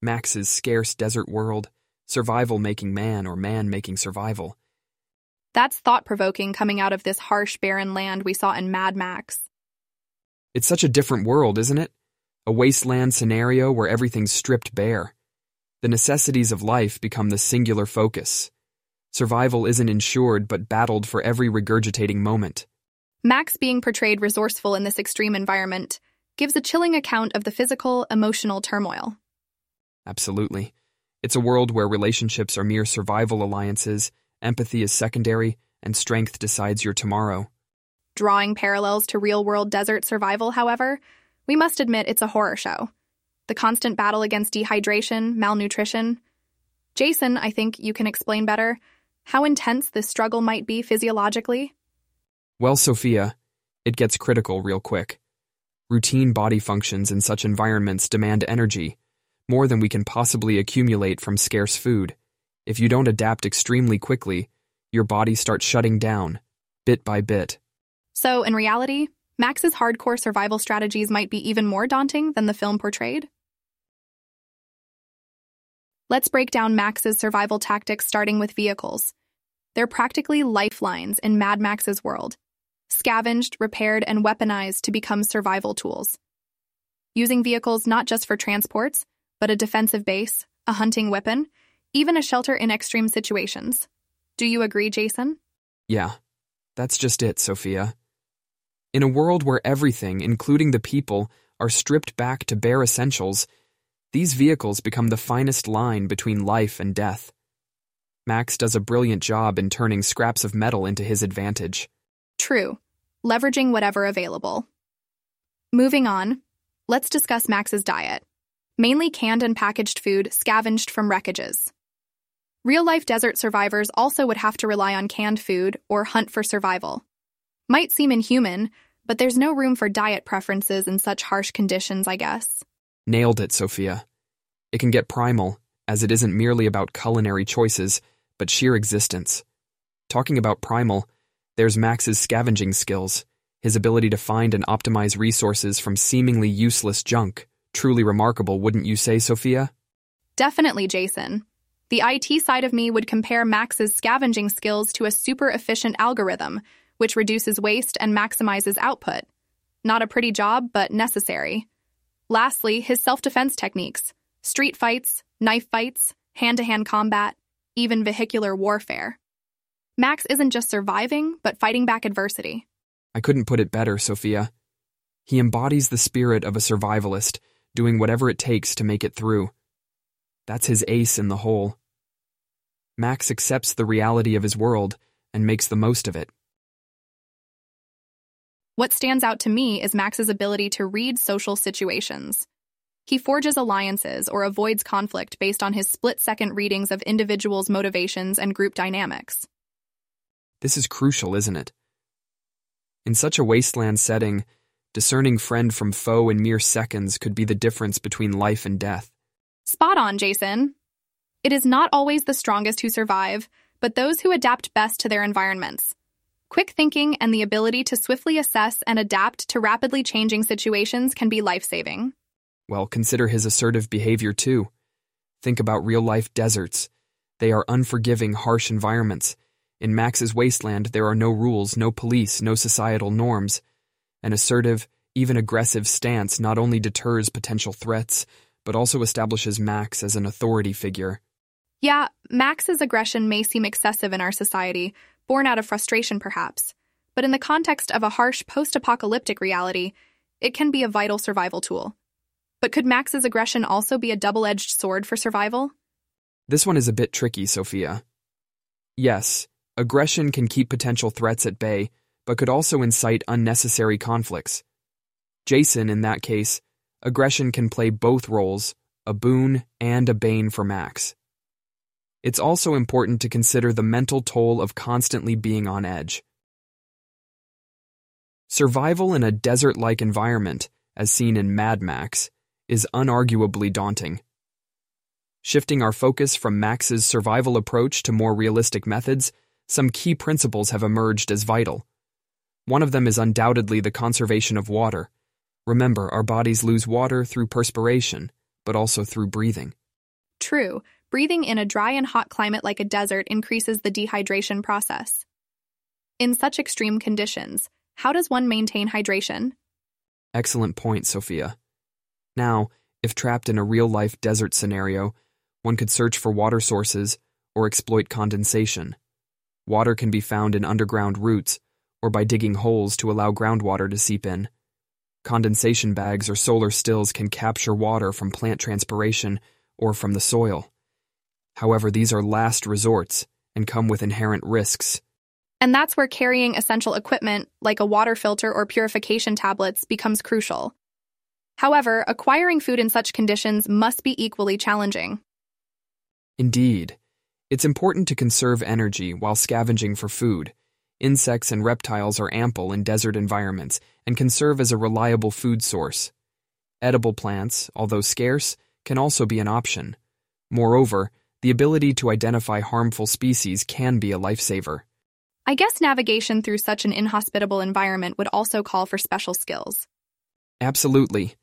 Max's scarce desert world, survival making man or man making survival. That's thought provoking coming out of this harsh, barren land we saw in Mad Max. It's such a different world, isn't it? A wasteland scenario where everything's stripped bare. The necessities of life become the singular focus. Survival isn't ensured but battled for every regurgitating moment. Max being portrayed resourceful in this extreme environment gives a chilling account of the physical, emotional turmoil. Absolutely. It's a world where relationships are mere survival alliances, empathy is secondary, and strength decides your tomorrow. Drawing parallels to real world desert survival, however, we must admit it's a horror show. The constant battle against dehydration, malnutrition. Jason, I think you can explain better how intense this struggle might be physiologically. Well, Sophia, it gets critical real quick. Routine body functions in such environments demand energy, more than we can possibly accumulate from scarce food. If you don't adapt extremely quickly, your body starts shutting down, bit by bit. So, in reality, Max's hardcore survival strategies might be even more daunting than the film portrayed. Let's break down Max's survival tactics starting with vehicles. They're practically lifelines in Mad Max's world, scavenged, repaired, and weaponized to become survival tools. Using vehicles not just for transports, but a defensive base, a hunting weapon, even a shelter in extreme situations. Do you agree, Jason? Yeah, that's just it, Sophia. In a world where everything, including the people, are stripped back to bare essentials, these vehicles become the finest line between life and death. Max does a brilliant job in turning scraps of metal into his advantage. True, leveraging whatever available. Moving on, let's discuss Max's diet mainly canned and packaged food scavenged from wreckages. Real life desert survivors also would have to rely on canned food or hunt for survival. Might seem inhuman, but there's no room for diet preferences in such harsh conditions, I guess. Nailed it, Sophia. It can get primal, as it isn't merely about culinary choices, but sheer existence. Talking about primal, there's Max's scavenging skills, his ability to find and optimize resources from seemingly useless junk. Truly remarkable, wouldn't you say, Sophia? Definitely, Jason. The IT side of me would compare Max's scavenging skills to a super efficient algorithm, which reduces waste and maximizes output. Not a pretty job, but necessary. Lastly, his self defense techniques street fights, knife fights, hand to hand combat, even vehicular warfare. Max isn't just surviving, but fighting back adversity. I couldn't put it better, Sophia. He embodies the spirit of a survivalist doing whatever it takes to make it through. That's his ace in the hole. Max accepts the reality of his world and makes the most of it. What stands out to me is Max's ability to read social situations. He forges alliances or avoids conflict based on his split second readings of individuals' motivations and group dynamics. This is crucial, isn't it? In such a wasteland setting, Discerning friend from foe in mere seconds could be the difference between life and death. Spot on, Jason. It is not always the strongest who survive, but those who adapt best to their environments. Quick thinking and the ability to swiftly assess and adapt to rapidly changing situations can be life saving. Well, consider his assertive behavior too. Think about real life deserts. They are unforgiving, harsh environments. In Max's wasteland, there are no rules, no police, no societal norms. An assertive, even aggressive stance not only deters potential threats, but also establishes Max as an authority figure. Yeah, Max's aggression may seem excessive in our society, born out of frustration perhaps, but in the context of a harsh post apocalyptic reality, it can be a vital survival tool. But could Max's aggression also be a double edged sword for survival? This one is a bit tricky, Sophia. Yes, aggression can keep potential threats at bay, but could also incite unnecessary conflicts. Jason, in that case, aggression can play both roles, a boon and a bane for Max. It's also important to consider the mental toll of constantly being on edge. Survival in a desert like environment, as seen in Mad Max, is unarguably daunting. Shifting our focus from Max's survival approach to more realistic methods, some key principles have emerged as vital. One of them is undoubtedly the conservation of water. Remember, our bodies lose water through perspiration, but also through breathing. True, breathing in a dry and hot climate like a desert increases the dehydration process. In such extreme conditions, how does one maintain hydration? Excellent point, Sophia. Now, if trapped in a real life desert scenario, one could search for water sources or exploit condensation. Water can be found in underground roots or by digging holes to allow groundwater to seep in. Condensation bags or solar stills can capture water from plant transpiration or from the soil. However, these are last resorts and come with inherent risks. And that's where carrying essential equipment, like a water filter or purification tablets, becomes crucial. However, acquiring food in such conditions must be equally challenging. Indeed. It's important to conserve energy while scavenging for food. Insects and reptiles are ample in desert environments and can serve as a reliable food source. Edible plants, although scarce, can also be an option. Moreover, the ability to identify harmful species can be a lifesaver. I guess navigation through such an inhospitable environment would also call for special skills. Absolutely.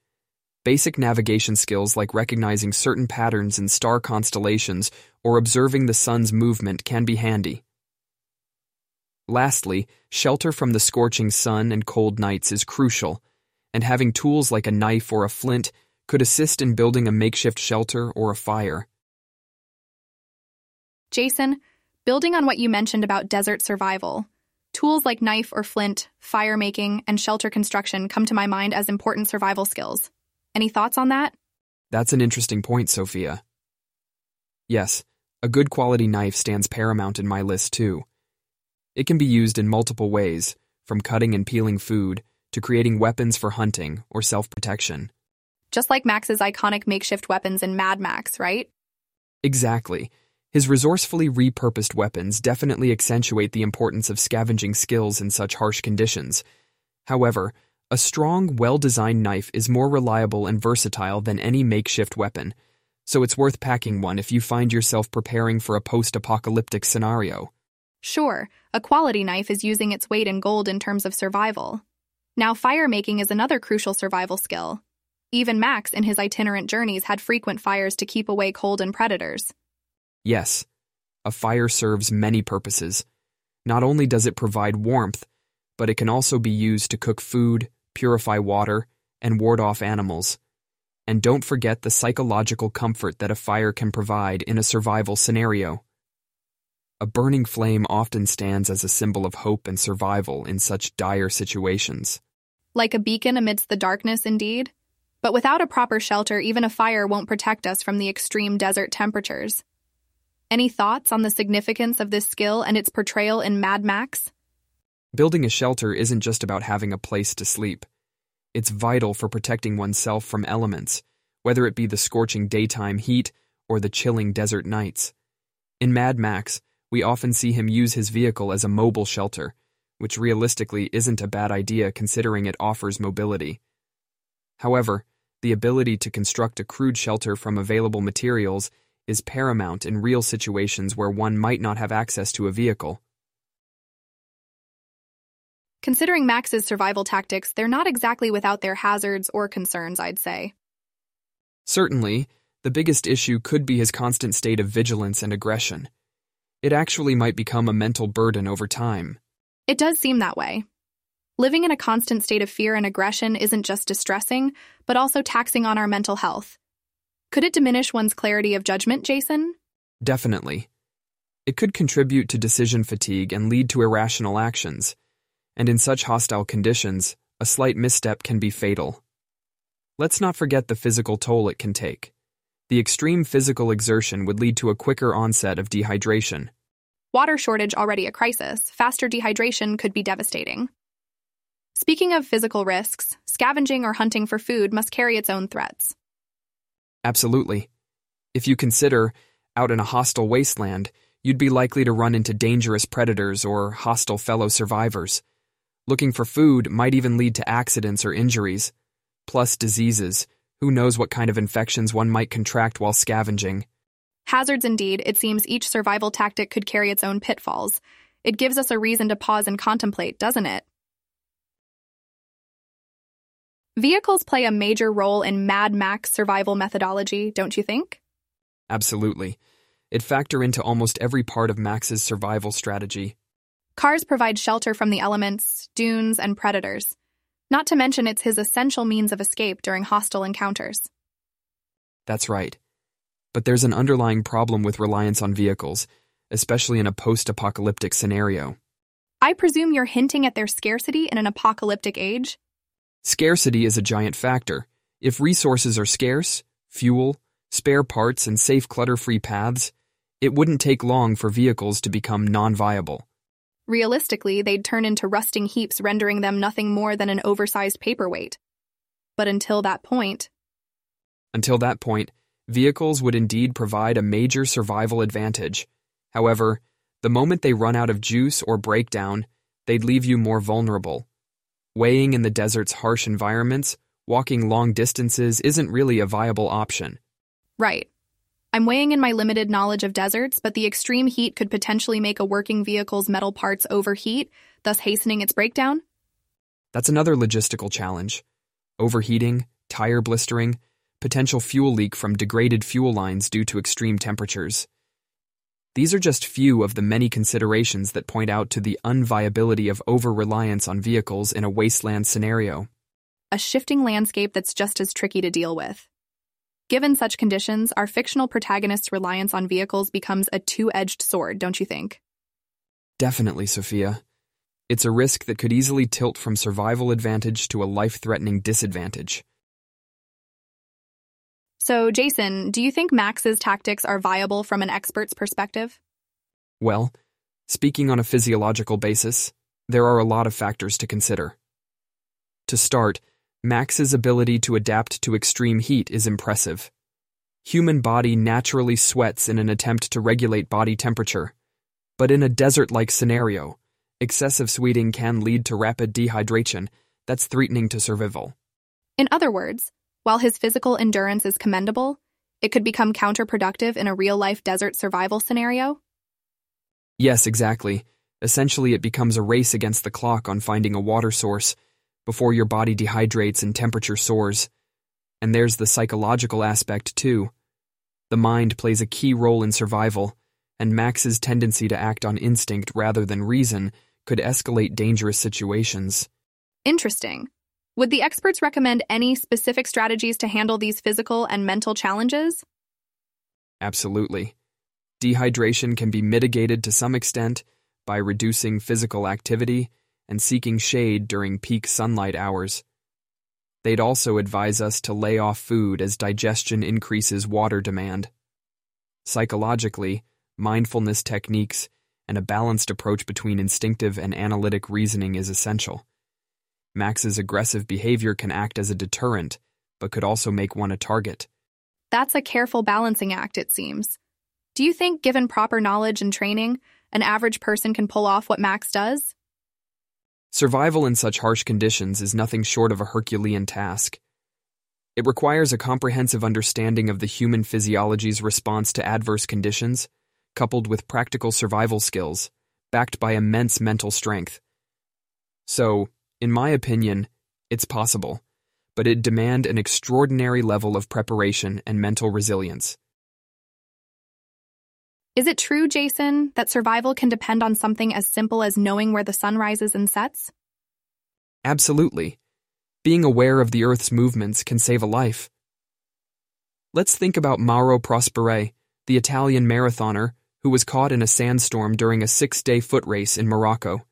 Basic navigation skills like recognizing certain patterns in star constellations or observing the sun's movement can be handy. Lastly, shelter from the scorching sun and cold nights is crucial, and having tools like a knife or a flint could assist in building a makeshift shelter or a fire. Jason, building on what you mentioned about desert survival, tools like knife or flint, fire making, and shelter construction come to my mind as important survival skills. Any thoughts on that? That's an interesting point, Sophia. Yes, a good quality knife stands paramount in my list, too. It can be used in multiple ways, from cutting and peeling food to creating weapons for hunting or self protection. Just like Max's iconic makeshift weapons in Mad Max, right? Exactly. His resourcefully repurposed weapons definitely accentuate the importance of scavenging skills in such harsh conditions. However, a strong, well designed knife is more reliable and versatile than any makeshift weapon, so it's worth packing one if you find yourself preparing for a post apocalyptic scenario. Sure, a quality knife is using its weight in gold in terms of survival. Now, fire making is another crucial survival skill. Even Max, in his itinerant journeys, had frequent fires to keep away cold and predators. Yes, a fire serves many purposes. Not only does it provide warmth, but it can also be used to cook food, purify water, and ward off animals. And don't forget the psychological comfort that a fire can provide in a survival scenario. A burning flame often stands as a symbol of hope and survival in such dire situations. Like a beacon amidst the darkness, indeed. But without a proper shelter, even a fire won't protect us from the extreme desert temperatures. Any thoughts on the significance of this skill and its portrayal in Mad Max? Building a shelter isn't just about having a place to sleep. It's vital for protecting oneself from elements, whether it be the scorching daytime heat or the chilling desert nights. In Mad Max, we often see him use his vehicle as a mobile shelter, which realistically isn't a bad idea considering it offers mobility. However, the ability to construct a crude shelter from available materials is paramount in real situations where one might not have access to a vehicle. Considering Max's survival tactics, they're not exactly without their hazards or concerns, I'd say. Certainly, the biggest issue could be his constant state of vigilance and aggression. It actually might become a mental burden over time. It does seem that way. Living in a constant state of fear and aggression isn't just distressing, but also taxing on our mental health. Could it diminish one's clarity of judgment, Jason? Definitely. It could contribute to decision fatigue and lead to irrational actions and in such hostile conditions, a slight misstep can be fatal. Let's not forget the physical toll it can take. The extreme physical exertion would lead to a quicker onset of dehydration. Water shortage already a crisis, faster dehydration could be devastating. Speaking of physical risks, scavenging or hunting for food must carry its own threats. Absolutely. If you consider, out in a hostile wasteland, you'd be likely to run into dangerous predators or hostile fellow survivors. Looking for food might even lead to accidents or injuries, plus diseases. Who knows what kind of infections one might contract while scavenging? Hazards indeed, it seems each survival tactic could carry its own pitfalls. It gives us a reason to pause and contemplate, doesn't it? Vehicles play a major role in Mad Max survival methodology, don't you think? Absolutely. It factor into almost every part of Max's survival strategy. Cars provide shelter from the elements, dunes, and predators. Not to mention it's his essential means of escape during hostile encounters. That's right. But there's an underlying problem with reliance on vehicles, especially in a post apocalyptic scenario. I presume you're hinting at their scarcity in an apocalyptic age? Scarcity is a giant factor. If resources are scarce, fuel, spare parts, and safe clutter free paths, it wouldn't take long for vehicles to become non viable. Realistically, they'd turn into rusting heaps, rendering them nothing more than an oversized paperweight. But until that point. Until that point, vehicles would indeed provide a major survival advantage. However, the moment they run out of juice or break down, they'd leave you more vulnerable. Weighing in the desert's harsh environments, walking long distances isn't really a viable option. Right. I'm weighing in my limited knowledge of deserts, but the extreme heat could potentially make a working vehicle's metal parts overheat, thus hastening its breakdown. That's another logistical challenge. Overheating, tire blistering, potential fuel leak from degraded fuel lines due to extreme temperatures. These are just few of the many considerations that point out to the unviability of over reliance on vehicles in a wasteland scenario. A shifting landscape that's just as tricky to deal with. Given such conditions, our fictional protagonist's reliance on vehicles becomes a two edged sword, don't you think? Definitely, Sophia. It's a risk that could easily tilt from survival advantage to a life threatening disadvantage. So, Jason, do you think Max's tactics are viable from an expert's perspective? Well, speaking on a physiological basis, there are a lot of factors to consider. To start, Max's ability to adapt to extreme heat is impressive. Human body naturally sweats in an attempt to regulate body temperature. But in a desert-like scenario, excessive sweating can lead to rapid dehydration that's threatening to survival. In other words, while his physical endurance is commendable, it could become counterproductive in a real-life desert survival scenario? Yes, exactly. Essentially, it becomes a race against the clock on finding a water source before your body dehydrates and temperature soars. And there's the psychological aspect, too. The mind plays a key role in survival, and Max's tendency to act on instinct rather than reason could escalate dangerous situations. Interesting. Would the experts recommend any specific strategies to handle these physical and mental challenges? Absolutely. Dehydration can be mitigated to some extent by reducing physical activity and seeking shade during peak sunlight hours. They'd also advise us to lay off food as digestion increases water demand. Psychologically, mindfulness techniques and a balanced approach between instinctive and analytic reasoning is essential. Max's aggressive behavior can act as a deterrent, but could also make one a target. That's a careful balancing act, it seems. Do you think, given proper knowledge and training, an average person can pull off what Max does? Survival in such harsh conditions is nothing short of a Herculean task. It requires a comprehensive understanding of the human physiology's response to adverse conditions, coupled with practical survival skills, backed by immense mental strength. So, in my opinion, it's possible, but it demand an extraordinary level of preparation and mental resilience. Is it true, Jason, that survival can depend on something as simple as knowing where the sun rises and sets? Absolutely. Being aware of the Earth's movements can save a life. Let's think about Mauro Prosperi, the Italian marathoner who was caught in a sandstorm during a six day foot race in Morocco.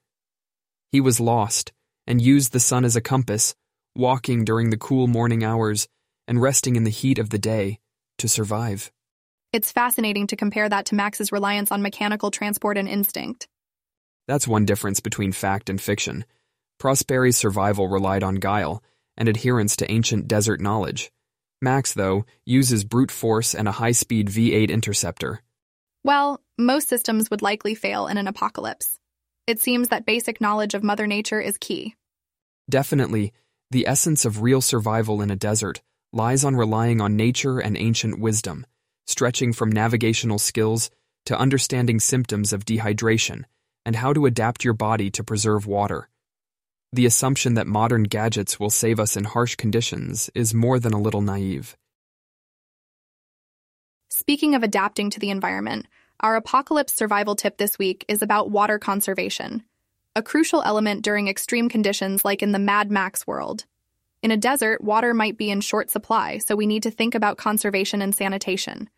He was lost and used the sun as a compass, walking during the cool morning hours and resting in the heat of the day to survive. It's fascinating to compare that to Max's reliance on mechanical transport and instinct. That's one difference between fact and fiction. Prosperi's survival relied on guile and adherence to ancient desert knowledge. Max, though, uses brute force and a high speed V8 interceptor. Well, most systems would likely fail in an apocalypse. It seems that basic knowledge of Mother Nature is key. Definitely, the essence of real survival in a desert lies on relying on nature and ancient wisdom stretching from navigational skills to understanding symptoms of dehydration and how to adapt your body to preserve water. The assumption that modern gadgets will save us in harsh conditions is more than a little naive. Speaking of adapting to the environment, our apocalypse survival tip this week is about water conservation, a crucial element during extreme conditions like in the Mad Max world. In a desert, water might be in short supply, so we need to think about conservation and sanitation.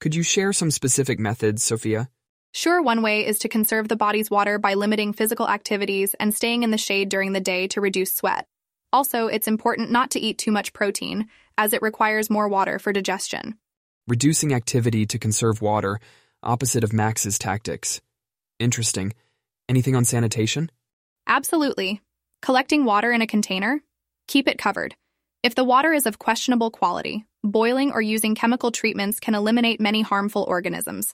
Could you share some specific methods, Sophia? Sure, one way is to conserve the body's water by limiting physical activities and staying in the shade during the day to reduce sweat. Also, it's important not to eat too much protein, as it requires more water for digestion. Reducing activity to conserve water, opposite of Max's tactics. Interesting. Anything on sanitation? Absolutely. Collecting water in a container? Keep it covered. If the water is of questionable quality, boiling or using chemical treatments can eliminate many harmful organisms.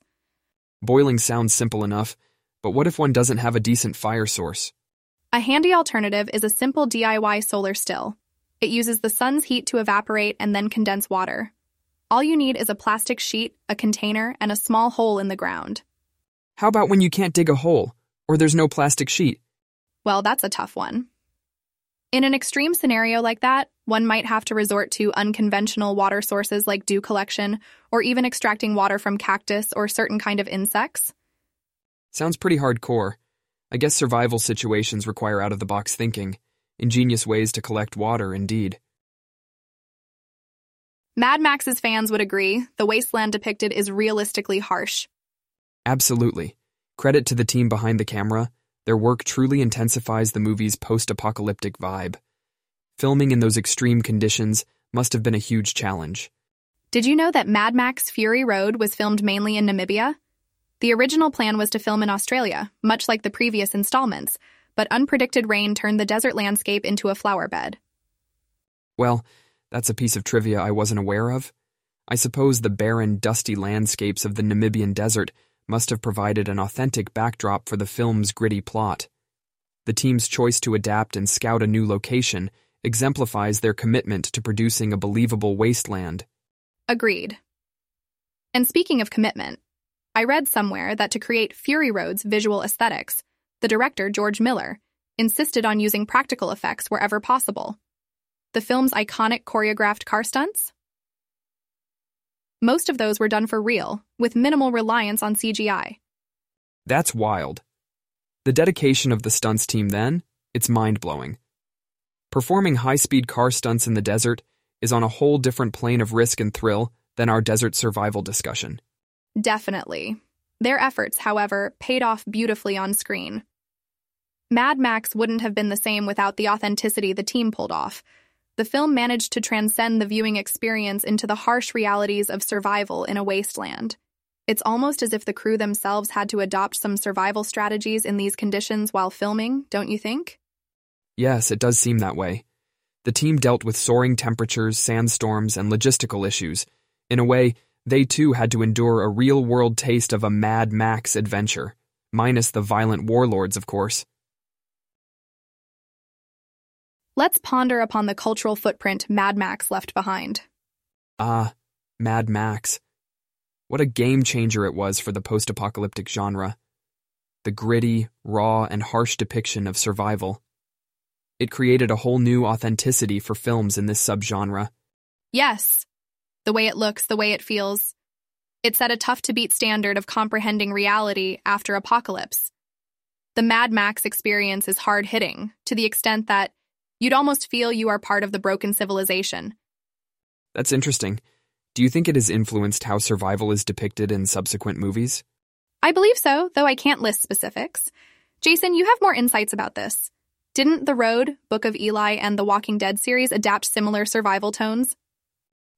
Boiling sounds simple enough, but what if one doesn't have a decent fire source? A handy alternative is a simple DIY solar still. It uses the sun's heat to evaporate and then condense water. All you need is a plastic sheet, a container, and a small hole in the ground. How about when you can't dig a hole, or there's no plastic sheet? Well, that's a tough one. In an extreme scenario like that, one might have to resort to unconventional water sources like dew collection, or even extracting water from cactus or certain kind of insects. Sounds pretty hardcore. I guess survival situations require out of the box thinking. Ingenious ways to collect water, indeed. Mad Max's fans would agree the wasteland depicted is realistically harsh. Absolutely. Credit to the team behind the camera. Their work truly intensifies the movie's post apocalyptic vibe. Filming in those extreme conditions must have been a huge challenge. Did you know that Mad Max Fury Road was filmed mainly in Namibia? The original plan was to film in Australia, much like the previous installments, but unpredicted rain turned the desert landscape into a flower bed. Well, that's a piece of trivia I wasn't aware of. I suppose the barren, dusty landscapes of the Namibian desert must have provided an authentic backdrop for the film's gritty plot. The team's choice to adapt and scout a new location exemplifies their commitment to producing a believable wasteland. Agreed. And speaking of commitment, I read somewhere that to create Fury Road's visual aesthetics, the director, George Miller, insisted on using practical effects wherever possible. The film's iconic choreographed car stunts? Most of those were done for real, with minimal reliance on CGI. That's wild. The dedication of the stunts team then, it's mind blowing. Performing high speed car stunts in the desert is on a whole different plane of risk and thrill than our desert survival discussion. Definitely. Their efforts, however, paid off beautifully on screen. Mad Max wouldn't have been the same without the authenticity the team pulled off. The film managed to transcend the viewing experience into the harsh realities of survival in a wasteland. It's almost as if the crew themselves had to adopt some survival strategies in these conditions while filming, don't you think? Yes, it does seem that way. The team dealt with soaring temperatures, sandstorms, and logistical issues. In a way, they too had to endure a real world taste of a Mad Max adventure, minus the violent warlords, of course. Let's ponder upon the cultural footprint Mad Max left behind. Ah, Mad Max. What a game changer it was for the post apocalyptic genre. The gritty, raw, and harsh depiction of survival. It created a whole new authenticity for films in this subgenre. Yes, the way it looks, the way it feels. It set a tough to beat standard of comprehending reality after apocalypse. The Mad Max experience is hard hitting, to the extent that you'd almost feel you are part of the broken civilization. That's interesting. Do you think it has influenced how survival is depicted in subsequent movies? I believe so, though I can't list specifics. Jason, you have more insights about this. Didn't The Road, Book of Eli, and The Walking Dead series adapt similar survival tones?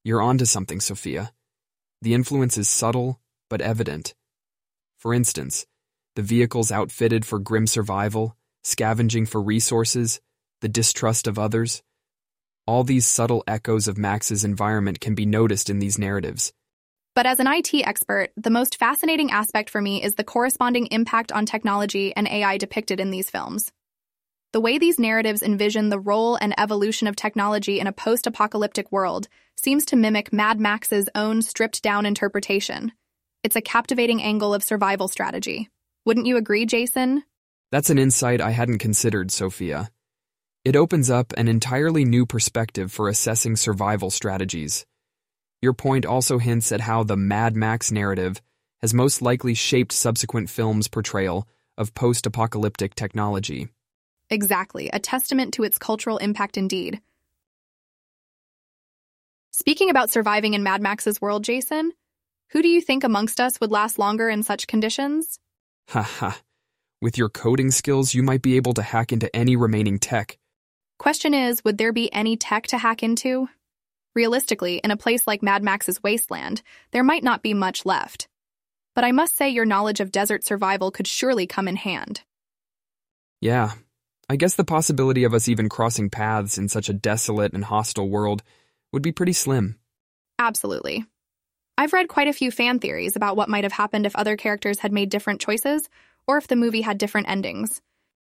You're onto something, Sophia. The influence is subtle, but evident. For instance, the vehicles outfitted for grim survival, scavenging for resources, the distrust of others. All these subtle echoes of Max's environment can be noticed in these narratives. But as an IT expert, the most fascinating aspect for me is the corresponding impact on technology and AI depicted in these films. The way these narratives envision the role and evolution of technology in a post apocalyptic world seems to mimic Mad Max's own stripped down interpretation. It's a captivating angle of survival strategy. Wouldn't you agree, Jason? That's an insight I hadn't considered, Sophia. It opens up an entirely new perspective for assessing survival strategies. Your point also hints at how the Mad Max narrative has most likely shaped subsequent films' portrayal of post apocalyptic technology. Exactly, a testament to its cultural impact indeed. Speaking about surviving in Mad Max's world, Jason, who do you think amongst us would last longer in such conditions? Haha. With your coding skills, you might be able to hack into any remaining tech. Question is, would there be any tech to hack into? Realistically, in a place like Mad Max's wasteland, there might not be much left. But I must say your knowledge of desert survival could surely come in hand. Yeah, I guess the possibility of us even crossing paths in such a desolate and hostile world would be pretty slim. Absolutely. I've read quite a few fan theories about what might have happened if other characters had made different choices, or if the movie had different endings.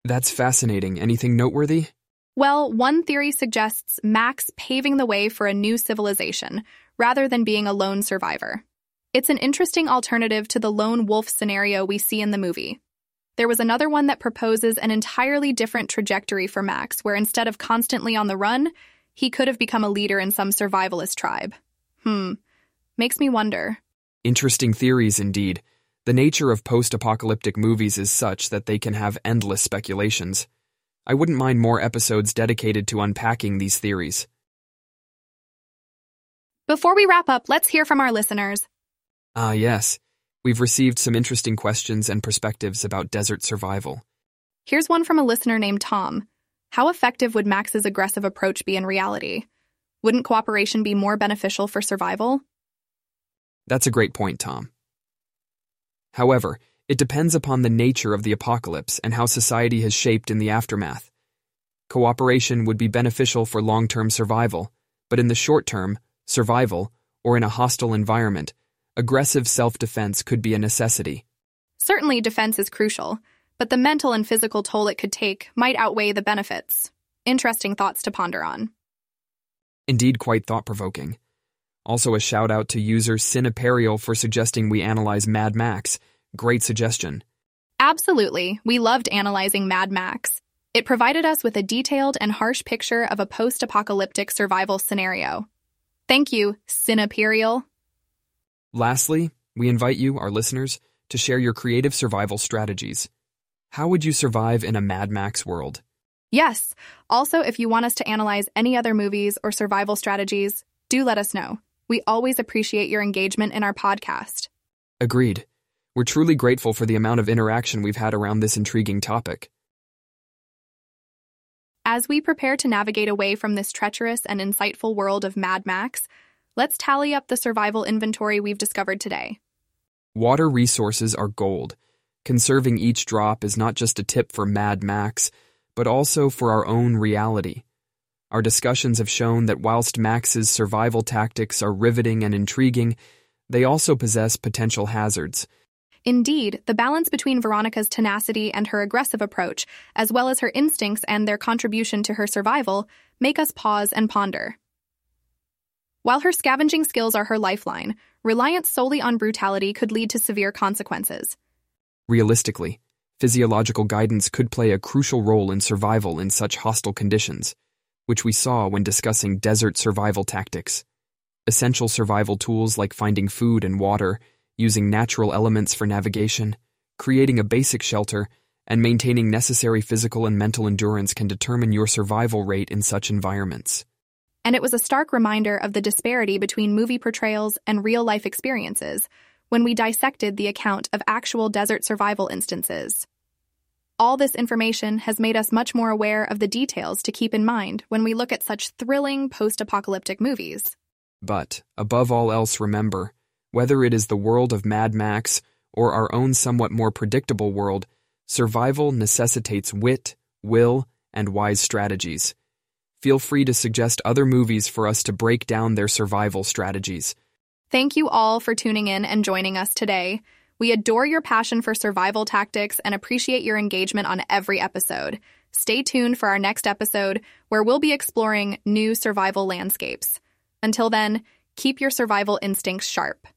That's fascinating. Anything noteworthy? Well, one theory suggests Max paving the way for a new civilization, rather than being a lone survivor. It's an interesting alternative to the lone wolf scenario we see in the movie. There was another one that proposes an entirely different trajectory for Max, where instead of constantly on the run, he could have become a leader in some survivalist tribe. Hmm. Makes me wonder. Interesting theories indeed. The nature of post apocalyptic movies is such that they can have endless speculations. I wouldn't mind more episodes dedicated to unpacking these theories. Before we wrap up, let's hear from our listeners. Ah, yes. We've received some interesting questions and perspectives about desert survival. Here's one from a listener named Tom. How effective would Max's aggressive approach be in reality? Wouldn't cooperation be more beneficial for survival? That's a great point, Tom. However, it depends upon the nature of the apocalypse and how society has shaped in the aftermath. Cooperation would be beneficial for long term survival, but in the short term, survival, or in a hostile environment, aggressive self defense could be a necessity. Certainly, defense is crucial, but the mental and physical toll it could take might outweigh the benefits. Interesting thoughts to ponder on. Indeed, quite thought provoking. Also, a shout out to user Cineperial for suggesting we analyze Mad Max. Great suggestion. Absolutely. We loved analyzing Mad Max. It provided us with a detailed and harsh picture of a post apocalyptic survival scenario. Thank you, Cineperial. Lastly, we invite you, our listeners, to share your creative survival strategies. How would you survive in a Mad Max world? Yes. Also, if you want us to analyze any other movies or survival strategies, do let us know. We always appreciate your engagement in our podcast. Agreed. We're truly grateful for the amount of interaction we've had around this intriguing topic. As we prepare to navigate away from this treacherous and insightful world of Mad Max, let's tally up the survival inventory we've discovered today. Water resources are gold. Conserving each drop is not just a tip for Mad Max, but also for our own reality. Our discussions have shown that whilst Max's survival tactics are riveting and intriguing, they also possess potential hazards. Indeed, the balance between Veronica's tenacity and her aggressive approach, as well as her instincts and their contribution to her survival, make us pause and ponder. While her scavenging skills are her lifeline, reliance solely on brutality could lead to severe consequences. Realistically, physiological guidance could play a crucial role in survival in such hostile conditions which we saw when discussing desert survival tactics. Essential survival tools like finding food and water, using natural elements for navigation, creating a basic shelter, and maintaining necessary physical and mental endurance can determine your survival rate in such environments. And it was a stark reminder of the disparity between movie portrayals and real life experiences when we dissected the account of actual desert survival instances. All this information has made us much more aware of the details to keep in mind when we look at such thrilling post apocalyptic movies. But, above all else, remember whether it is the world of Mad Max or our own somewhat more predictable world, survival necessitates wit, will, and wise strategies. Feel free to suggest other movies for us to break down their survival strategies. Thank you all for tuning in and joining us today. We adore your passion for survival tactics and appreciate your engagement on every episode. Stay tuned for our next episode, where we'll be exploring new survival landscapes. Until then, keep your survival instincts sharp.